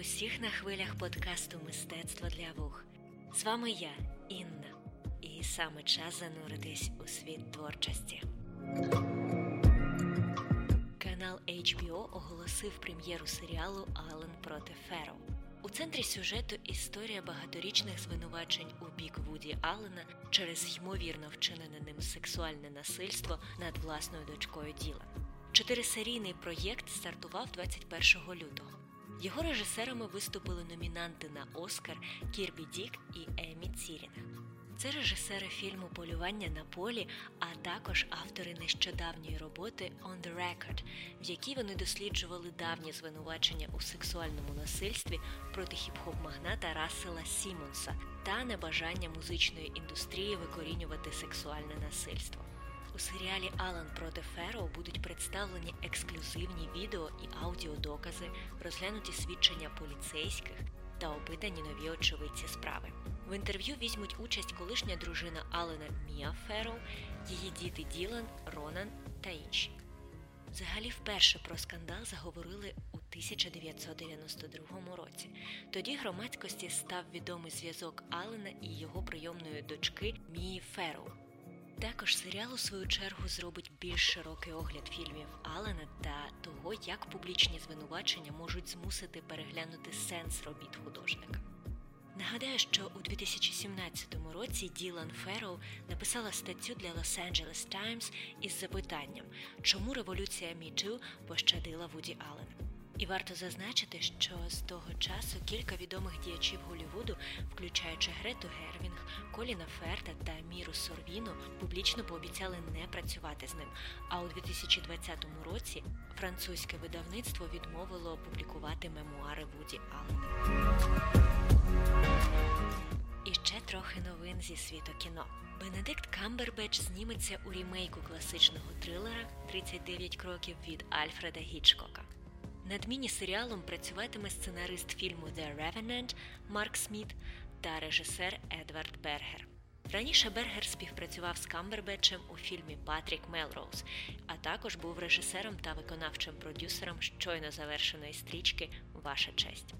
Усіх на хвилях подкасту Мистецтво для вух. З вами я, Інна, і саме час зануритись у світ творчості. Канал HBO оголосив прем'єру серіалу Ален проти Ферроу. У центрі сюжету історія багаторічних звинувачень у бік Вуді Аллена через ймовірно вчинене ним сексуальне насильство над власною дочкою Діла. Чотирисерійний проєкт стартував 21 лютого. Його режисерами виступили номінанти на Оскар Кірбі Дік і Емі Цірінг. Це режисери фільму Полювання на полі, а також автори нещодавньої роботи «On the Record», в якій вони досліджували давні звинувачення у сексуальному насильстві проти хіп-хоп магната Рассела Сімонса та небажання музичної індустрії викорінювати сексуальне насильство. У серіалі Алан проти Ферро будуть представлені ексклюзивні відео і аудіодокази, розглянуті свідчення поліцейських та опитані нові очевидці справи. В інтерв'ю візьмуть участь колишня дружина Алена Мія Ферроу, її діти Ділан, Ронан та інші. Взагалі, вперше про скандал заговорили у 1992 році. Тоді громадськості став відомий зв'язок Алена і його прийомної дочки Мії Ферроу. Також серіал у свою чергу зробить більш широкий огляд фільмів Алена та того, як публічні звинувачення можуть змусити переглянути сенс робіт художника. Нагадаю, що у 2017 році Ділан Ферроу написала статтю для Los Angeles Times із запитанням, чому революція MeToo пощадила Вуді Аллена. І варто зазначити, що з того часу кілька відомих діячів Голлівуду, включаючи Грету Гервінг, Коліна Ферта та Міру Сорвіну, публічно пообіцяли не працювати з ним. А у 2020 році французьке видавництво відмовило опублікувати мемуари Вуді Аллена. І ще трохи новин зі світу кіно. Бенедикт Камбербеч зніметься у рімейку класичного трилера «39 кроків від Альфреда Гічкока. Над міні-серіалом працюватиме сценарист фільму The Revenant Марк Сміт та режисер Едвард Бергер. Раніше Бергер співпрацював з Камбербечем у фільмі Патрік Мелроуз, а також був режисером та виконавчим продюсером щойно завершеної стрічки Ваша честь.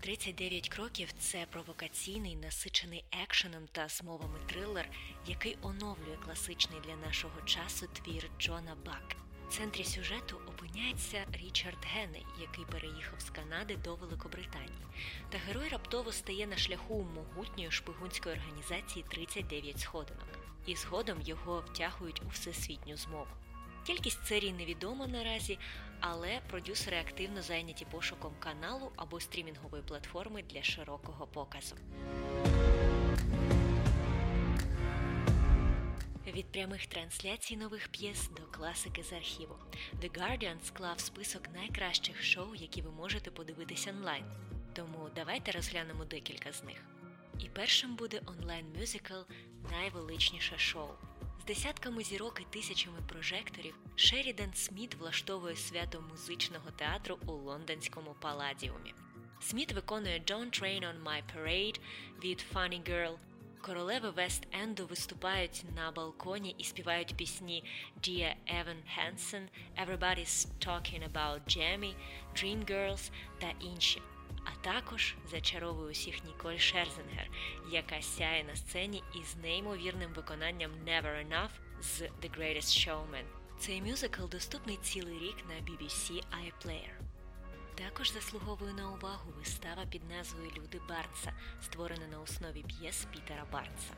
39 кроків це провокаційний, насичений екшеном та змовами трилер, який оновлює класичний для нашого часу твір Джона Бак. Центрі сюжету опиняється Річард Генней, який переїхав з Канади до Великобританії. Та герой раптово стає на шляху могутньої шпигунської організації 39 сходинок, і згодом його втягують у всесвітню змову. Кількість серій невідома наразі, але продюсери активно зайняті пошуком каналу або стрімінгової платформи для широкого показу. Від прямих трансляцій нових п'єс до класики з архіву. The Guardian склав список найкращих шоу, які ви можете подивитися онлайн. Тому давайте розглянемо декілька з них. І першим буде онлайн-мюзикл Найвеличніше шоу. З десятками зірок і тисячами прожекторів Шерідан Сміт влаштовує свято музичного театру у лондонському паладіумі. Сміт виконує «Don't Train on My Parade» від Funny Girl. Королеви Вест-Енду виступають на балконі і співають пісні Gia Evan Hansen, Everybody's Talking About Jamie, Dreamgirls та інші. А також зачаровує усіх Ніколь Шерзингер, яка сяє на сцені із неймовірним виконанням Never Enough з The Greatest Showman. Цей мюзикл доступний цілий рік на BBC iPlayer. Також заслуговує на увагу вистава під назвою Люди Барнса, створена на основі п'єс Пітера Барнса.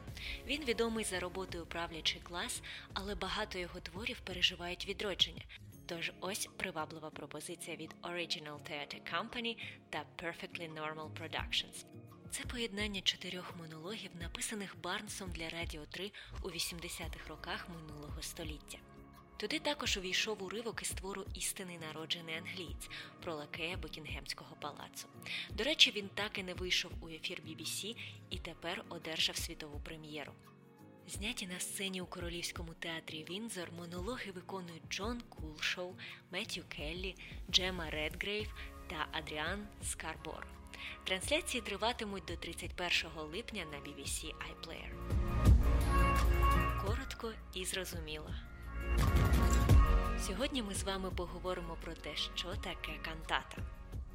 Він відомий за роботою правлячий клас, але багато його творів переживають відродження. Тож ось приваблива пропозиція від Original Theatre Company та Perfectly Normal Productions. Це поєднання чотирьох монологів, написаних Барнсом для Радіо 3 у 80-х роках минулого століття. Туди також увійшов уривок із твору істинний народжений англієць про лакея Букінгемського палацу. До речі, він так і не вийшов у ефір BBC і тепер одержав світову прем'єру. Зняті на сцені у Королівському театрі Вінзор монологи виконують Джон Кулшоу, Меттю Келлі, Джемма Редгрейв та Адріан Скарборо. Трансляції триватимуть до 31 липня на BBC iPlayer. Коротко і зрозуміло. Сьогодні ми з вами поговоримо про те, що таке кантата.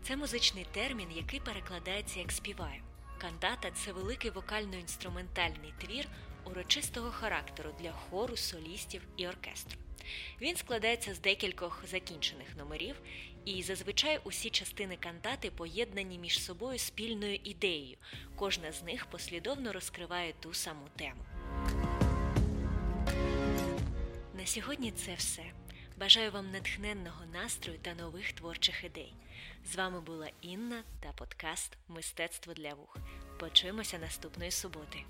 Це музичний термін, який перекладається як співаю. Кантата це великий вокально-інструментальний твір урочистого характеру для хору, солістів і оркестру. Він складається з декількох закінчених номерів, і зазвичай усі частини кантати поєднані між собою спільною ідеєю. Кожна з них послідовно розкриває ту саму тему. На сьогодні це все. Бажаю вам натхненного настрою та нових творчих ідей. З вами була Інна та подкаст Мистецтво для вух. Почуємося наступної суботи.